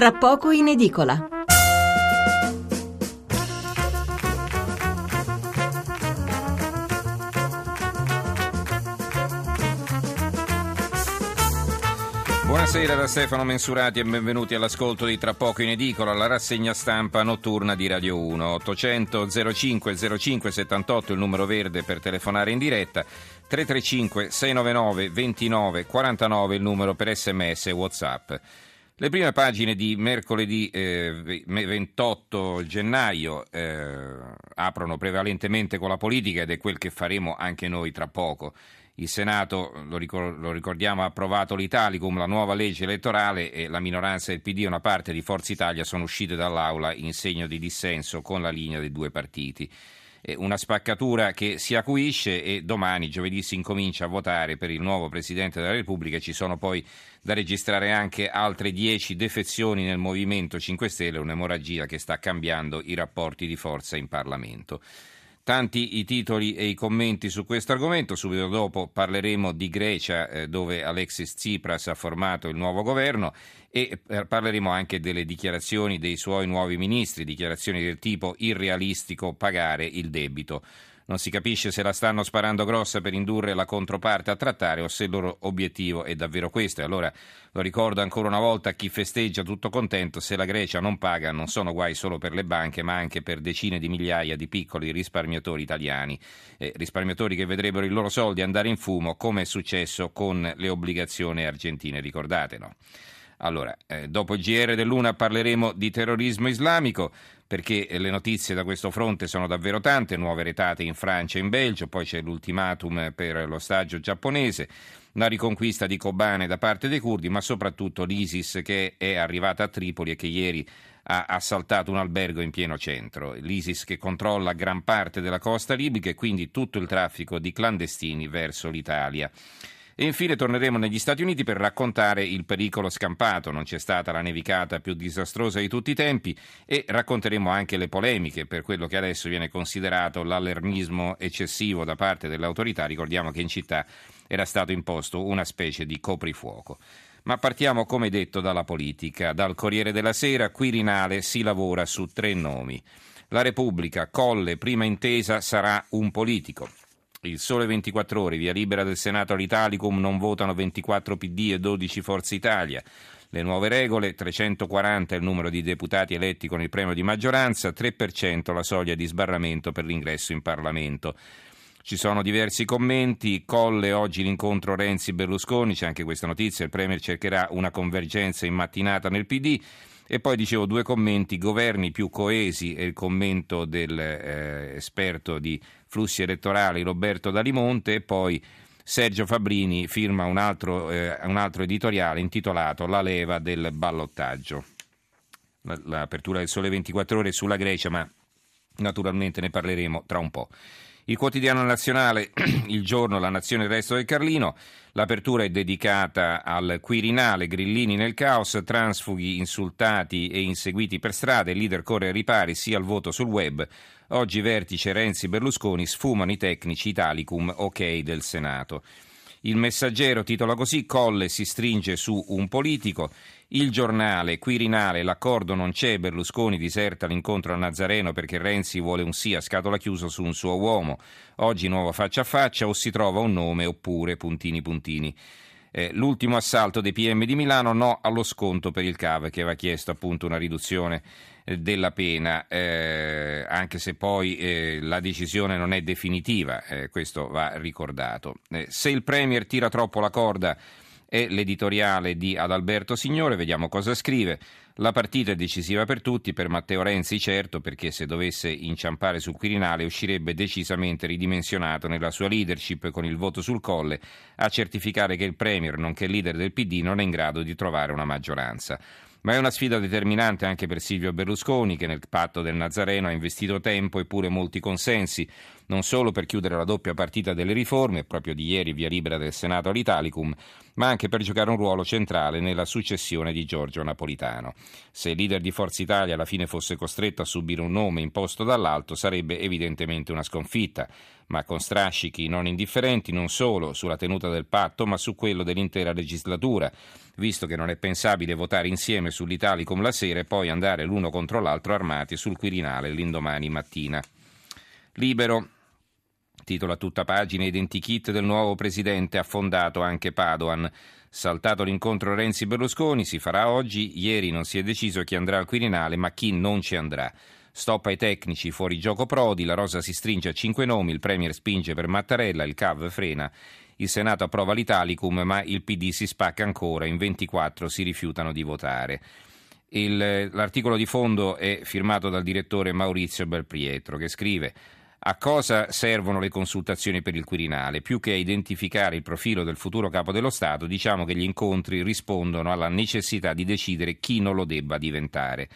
tra poco in edicola. Buonasera da Stefano Mensurati e benvenuti all'ascolto di Tra poco in edicola, la rassegna stampa notturna di Radio 1. 800 05 05 78 il numero verde per telefonare in diretta, 335 699 29 49 il numero per sms e whatsapp. Le prime pagine di mercoledì eh, 28 gennaio eh, aprono prevalentemente con la politica ed è quel che faremo anche noi tra poco. Il Senato, lo, ricordiamo, ha approvato l'Italicum, la nuova legge elettorale e la minoranza del PD e una parte di Forza Italia sono uscite dall'Aula in segno di dissenso con la linea dei due partiti. Una spaccatura che si acuisce e domani, giovedì, si incomincia a votare per il nuovo Presidente della Repubblica. Ci sono poi da registrare anche altre dieci defezioni nel Movimento 5 Stelle, un'emorragia che sta cambiando i rapporti di forza in Parlamento. Tanti i titoli e i commenti su questo argomento. Subito dopo parleremo di Grecia, eh, dove Alexis Tsipras ha formato il nuovo governo, e eh, parleremo anche delle dichiarazioni dei suoi nuovi ministri, dichiarazioni del tipo irrealistico pagare il debito. Non si capisce se la stanno sparando grossa per indurre la controparte a trattare o se il loro obiettivo è davvero questo. E allora lo ricordo ancora una volta a chi festeggia tutto contento, se la Grecia non paga non sono guai solo per le banche ma anche per decine di migliaia di piccoli risparmiatori italiani, eh, risparmiatori che vedrebbero i loro soldi andare in fumo come è successo con le obbligazioni argentine, ricordate no? Allora, eh, dopo il GR dell'Una parleremo di terrorismo islamico perché le notizie da questo fronte sono davvero tante, nuove retate in Francia e in Belgio, poi c'è l'ultimatum per l'ostaggio giapponese, la riconquista di Kobane da parte dei curdi, ma soprattutto l'ISIS che è arrivata a Tripoli e che ieri ha assaltato un albergo in pieno centro. L'ISIS che controlla gran parte della costa libica e quindi tutto il traffico di clandestini verso l'Italia. E infine torneremo negli Stati Uniti per raccontare il pericolo scampato, non c'è stata la nevicata più disastrosa di tutti i tempi e racconteremo anche le polemiche per quello che adesso viene considerato l'allermismo eccessivo da parte delle autorità. Ricordiamo che in città era stato imposto una specie di coprifuoco. Ma partiamo, come detto, dalla politica. Dal Corriere della Sera, Quirinale si lavora su tre nomi. La Repubblica, Colle, prima intesa, sarà un politico. Il sole 24 ore, via libera del Senato all'Italicum, non votano 24 PD e 12 Forza Italia. Le nuove regole, 340 è il numero di deputati eletti con il premio di maggioranza, 3% la soglia di sbarramento per l'ingresso in Parlamento. Ci sono diversi commenti, Colle oggi l'incontro Renzi-Berlusconi, c'è anche questa notizia, il Premier cercherà una convergenza in mattinata nel PD. E poi dicevo due commenti, governi più coesi e il commento dell'esperto eh, di flussi elettorali Roberto Dalimonte e poi Sergio Fabrini firma un altro, eh, un altro editoriale intitolato La leva del ballottaggio. L'apertura del Sole 24 ore sulla Grecia, ma naturalmente ne parleremo tra un po'. Il quotidiano nazionale, il giorno, la nazione, il resto del Carlino. L'apertura è dedicata al Quirinale, grillini nel caos, transfughi insultati e inseguiti per strada, il leader corre ai ripari sia al voto sul web. Oggi vertice Renzi Berlusconi sfumano i tecnici Italicum ok del Senato. Il messaggero titola così Colle si stringe su un politico. Il giornale, Quirinale, l'accordo non c'è, Berlusconi diserta l'incontro a Nazareno perché Renzi vuole un sì a scatola chiusa su un suo uomo. Oggi nuovo faccia a faccia o si trova un nome oppure puntini puntini. Eh, l'ultimo assalto dei PM di Milano, no allo sconto per il CAV che aveva chiesto appunto una riduzione eh, della pena, eh, anche se poi eh, la decisione non è definitiva, eh, questo va ricordato. Eh, se il Premier tira troppo la corda è l'editoriale di Adalberto Signore, vediamo cosa scrive. La partita è decisiva per tutti, per Matteo Renzi certo, perché se dovesse inciampare sul Quirinale uscirebbe decisamente ridimensionato nella sua leadership con il voto sul colle a certificare che il Premier, nonché leader del PD, non è in grado di trovare una maggioranza. Ma è una sfida determinante anche per Silvio Berlusconi, che nel patto del Nazareno ha investito tempo e pure molti consensi, non solo per chiudere la doppia partita delle riforme, proprio di ieri via libera del Senato all'Italicum, ma anche per giocare un ruolo centrale nella successione di Giorgio Napolitano. Se il leader di Forza Italia alla fine fosse costretto a subire un nome imposto dall'alto, sarebbe evidentemente una sconfitta, ma con strascichi non indifferenti non solo sulla tenuta del patto, ma su quello dell'intera legislatura, visto che non è pensabile votare insieme sull'Italicum la sera e poi andare l'uno contro l'altro armati sul Quirinale l'indomani mattina. Libero. Titolo a tutta pagina Identikit del nuovo presidente affondato anche Padoan. Saltato l'incontro Renzi-Berlusconi, si farà oggi. Ieri non si è deciso chi andrà al Quirinale, ma chi non ci andrà. Stop ai tecnici, fuori gioco Prodi, la rosa si stringe a cinque nomi, il Premier spinge per Mattarella, il CAV frena. Il Senato approva l'Italicum, ma il PD si spacca ancora, in 24 si rifiutano di votare. Il, l'articolo di fondo è firmato dal direttore Maurizio Belprietro che scrive a cosa servono le consultazioni per il Quirinale? Più che a identificare il profilo del futuro capo dello Stato, diciamo che gli incontri rispondono alla necessità di decidere chi non lo debba diventare.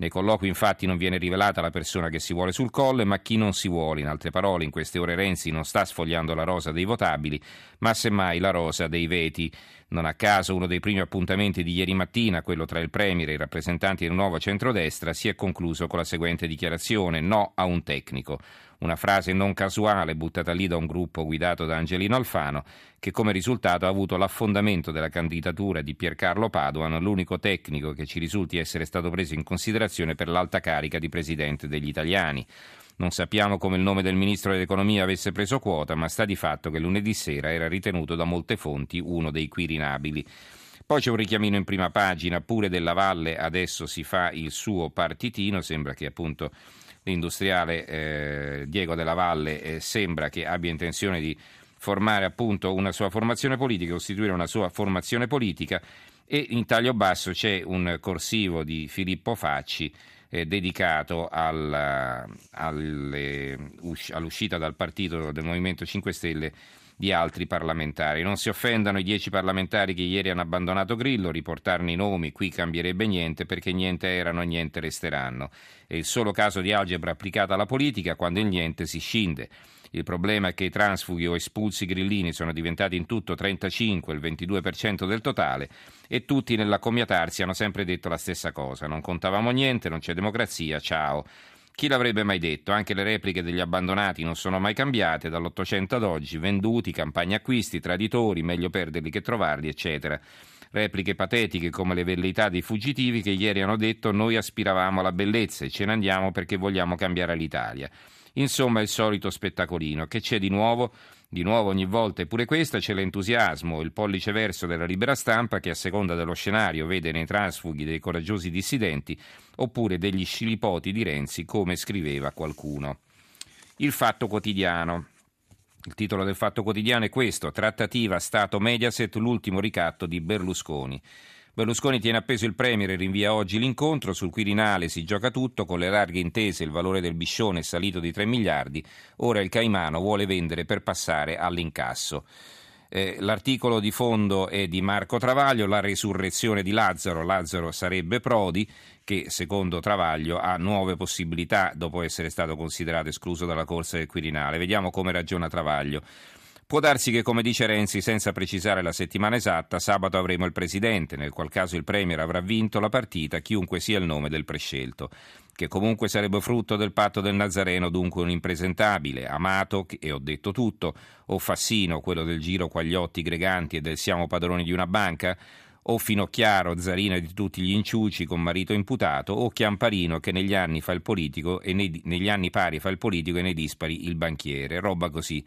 Nei colloqui infatti non viene rivelata la persona che si vuole sul colle, ma chi non si vuole. In altre parole, in queste ore Renzi non sta sfogliando la rosa dei votabili, ma semmai la rosa dei veti. Non a caso uno dei primi appuntamenti di ieri mattina, quello tra il Premier e i rappresentanti del nuovo centrodestra, si è concluso con la seguente dichiarazione: no a un tecnico. Una frase non casuale buttata lì da un gruppo guidato da Angelino Alfano, che come risultato ha avuto l'affondamento della candidatura di Piercarlo Padoan, l'unico tecnico che ci risulti essere stato preso in considerazione per l'alta carica di presidente degli italiani. Non sappiamo come il nome del ministro dell'economia avesse preso quota, ma sta di fatto che lunedì sera era ritenuto da molte fonti uno dei quirinabili. Poi c'è un richiamino in prima pagina, pure della Valle adesso si fa il suo partitino, sembra che appunto l'industriale eh, Diego della Valle eh, sembra che abbia intenzione di formare appunto una sua formazione politica, costituire una sua formazione politica e in taglio basso c'è un corsivo di Filippo Facci eh, dedicato alla, alle, all'uscita dal partito del Movimento 5 Stelle di altri parlamentari. Non si offendano i dieci parlamentari che ieri hanno abbandonato Grillo, riportarne i nomi qui cambierebbe niente perché niente erano e niente resteranno. È il solo caso di algebra applicata alla politica quando il niente si scinde. Il problema è che i transfughi o espulsi grillini sono diventati in tutto 35, il 22% del totale, e tutti nell'accomiatarsi hanno sempre detto la stessa cosa. Non contavamo niente, non c'è democrazia, ciao. Chi l'avrebbe mai detto? Anche le repliche degli abbandonati non sono mai cambiate dall'Ottocento ad oggi, venduti, campagne acquisti, traditori, meglio perderli che trovarli, eccetera. Repliche patetiche come le velleità dei fuggitivi che ieri hanno detto noi aspiravamo alla bellezza e ce ne andiamo perché vogliamo cambiare l'Italia. Insomma, il solito spettacolino. Che c'è di nuovo? Di nuovo ogni volta, eppure questa c'è l'entusiasmo, il pollice verso della libera stampa che a seconda dello scenario vede nei transfughi dei coraggiosi dissidenti oppure degli scilipoti di Renzi, come scriveva qualcuno. Il fatto quotidiano. Il titolo del fatto quotidiano è questo, trattativa Stato-Mediaset, l'ultimo ricatto di Berlusconi. Berlusconi tiene appeso il Premier e rinvia oggi l'incontro. Sul Quirinale si gioca tutto. Con le larghe intese il valore del biscione è salito di 3 miliardi. Ora il Caimano vuole vendere per passare all'incasso. Eh, l'articolo di fondo è di Marco Travaglio, la resurrezione di Lazzaro. Lazzaro sarebbe Prodi, che secondo Travaglio ha nuove possibilità dopo essere stato considerato escluso dalla corsa del Quirinale. Vediamo come ragiona Travaglio. Può darsi che, come dice Renzi, senza precisare la settimana esatta, sabato avremo il presidente, nel qual caso il Premier avrà vinto la partita, chiunque sia il nome del prescelto, che comunque sarebbe frutto del patto del Nazareno, dunque un impresentabile, amato, e ho detto tutto, o Fassino, quello del giro quagliotti greganti e del siamo padroni di una banca, o Finocchiaro, Zarina di tutti gli inciuci con marito imputato, o Chiamparino che negli anni fa il politico e nei, negli anni pari fa il politico e nei dispari il banchiere, roba così.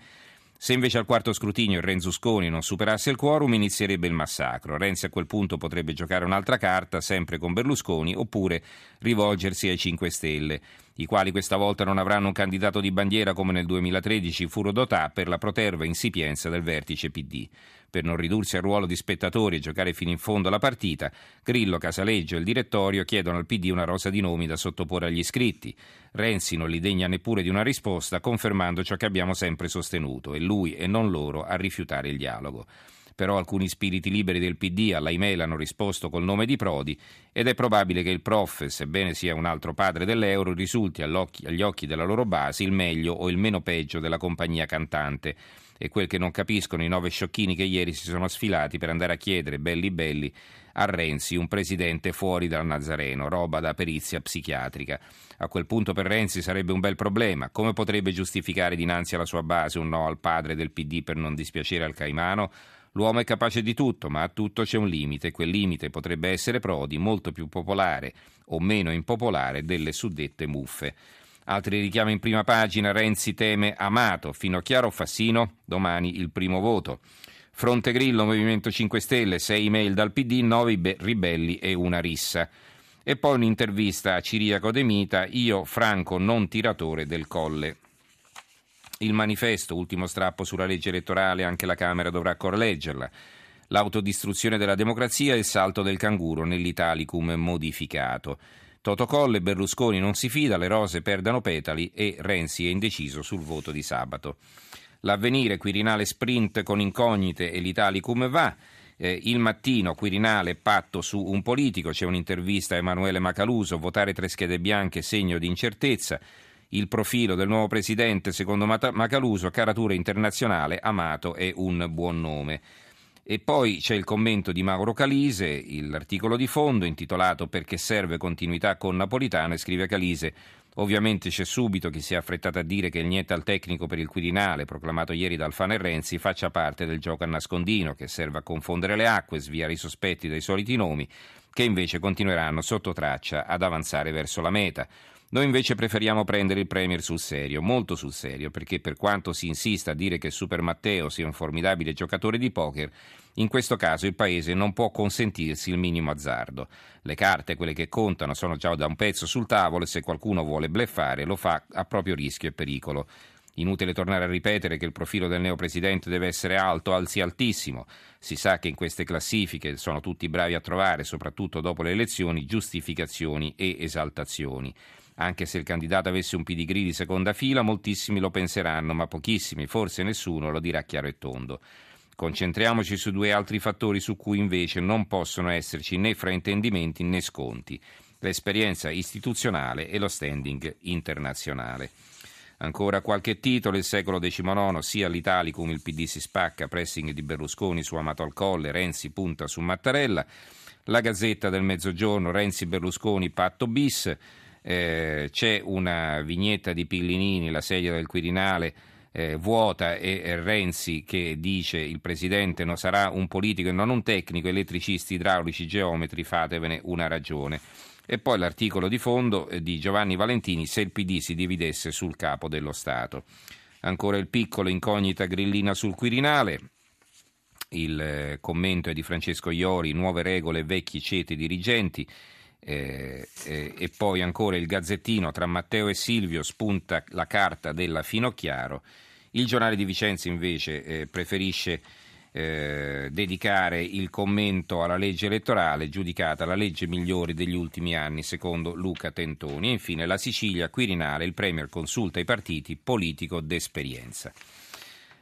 Se invece al quarto scrutinio il Renzusconi non superasse il quorum inizierebbe il massacro. Renzi a quel punto potrebbe giocare un'altra carta, sempre con Berlusconi, oppure rivolgersi ai 5 Stelle, i quali questa volta non avranno un candidato di bandiera come nel 2013 Furo Dotà per la proterva insipienza del vertice PD. Per non ridursi al ruolo di spettatori e giocare fino in fondo la partita, Grillo, Casaleggio e il direttorio chiedono al PD una rosa di nomi da sottoporre agli iscritti. Renzi non li degna neppure di una risposta, confermando ciò che abbiamo sempre sostenuto, e lui e non loro a rifiutare il dialogo. Però alcuni spiriti liberi del PD alla email hanno risposto col nome di Prodi ed è probabile che il prof, sebbene sia un altro padre dell'euro, risulti agli occhi della loro base il meglio o il meno peggio della compagnia cantante e quel che non capiscono i nove sciocchini che ieri si sono sfilati per andare a chiedere belli belli a Renzi un presidente fuori dal Nazareno, roba da perizia psichiatrica. A quel punto per Renzi sarebbe un bel problema. Come potrebbe giustificare dinanzi alla sua base un no al padre del PD per non dispiacere al Caimano? L'uomo è capace di tutto, ma a tutto c'è un limite. Quel limite potrebbe essere Prodi, molto più popolare o meno impopolare delle suddette muffe. Altri richiami in prima pagina, Renzi teme Amato, fino a Chiaro Fassino, domani il primo voto. Fronte Grillo, Movimento 5 Stelle, 6 email dal PD, 9 ribelli e una rissa. E poi un'intervista a Ciriaco De Mita, io Franco non tiratore del colle. Il manifesto, ultimo strappo sulla legge elettorale, anche la Camera dovrà correggerla. L'autodistruzione della democrazia e il salto del canguro nell'Italicum modificato. Toto Colle, Berlusconi non si fida, le rose perdano petali e Renzi è indeciso sul voto di sabato. L'avvenire Quirinale sprint con incognite e l'Italicum va. Eh, il mattino Quirinale patto su un politico, c'è un'intervista a Emanuele Macaluso, votare tre schede bianche segno di incertezza. Il profilo del nuovo presidente, secondo Macaluso, caratura internazionale, amato e un buon nome. E poi c'è il commento di Mauro Calise, l'articolo di fondo intitolato Perché serve continuità con Napolitano e scrive Calise Ovviamente c'è subito chi si è affrettato a dire che il niente al tecnico per il Quirinale, proclamato ieri da Alfano e Renzi, faccia parte del gioco a nascondino che serve a confondere le acque, sviare i sospetti dai soliti nomi, che invece continueranno sotto traccia ad avanzare verso la meta. Noi invece preferiamo prendere il Premier sul serio, molto sul serio, perché per quanto si insista a dire che Super Matteo sia un formidabile giocatore di poker, in questo caso il Paese non può consentirsi il minimo azzardo. Le carte, quelle che contano, sono già da un pezzo sul tavolo e se qualcuno vuole bleffare lo fa a proprio rischio e pericolo. Inutile tornare a ripetere che il profilo del neopresidente deve essere alto, alzi altissimo. Si sa che in queste classifiche sono tutti bravi a trovare, soprattutto dopo le elezioni, giustificazioni e esaltazioni. Anche se il candidato avesse un pedigree di seconda fila, moltissimi lo penseranno, ma pochissimi, forse nessuno, lo dirà chiaro e tondo. Concentriamoci su due altri fattori su cui invece non possono esserci né fraintendimenti né sconti, l'esperienza istituzionale e lo standing internazionale. Ancora qualche titolo, il secolo XIX, sia l'Italicum, il PD si spacca, pressing di Berlusconi su Amato al Colle, Renzi punta su Mattarella, la Gazzetta del Mezzogiorno, Renzi Berlusconi, patto bis, eh, c'è una vignetta di Pillinini, la sedia del Quirinale eh, vuota e, e Renzi che dice il Presidente non sarà un politico e non un tecnico, elettricisti, idraulici, geometri, fatevene una ragione. E poi l'articolo di fondo eh, di Giovanni Valentini, se il PD si dividesse sul capo dello Stato. Ancora il piccolo incognita grillina sul Quirinale, il eh, commento è di Francesco Iori, nuove regole, vecchi ceti dirigenti. Eh, eh, e poi ancora il Gazzettino tra Matteo e Silvio spunta la carta della Finocchiaro. Il giornale di Vicenza invece eh, preferisce eh, dedicare il commento alla legge elettorale, giudicata la legge migliore degli ultimi anni secondo Luca Tentoni. E infine la Sicilia, Quirinale, il Premier consulta i partiti, politico d'esperienza.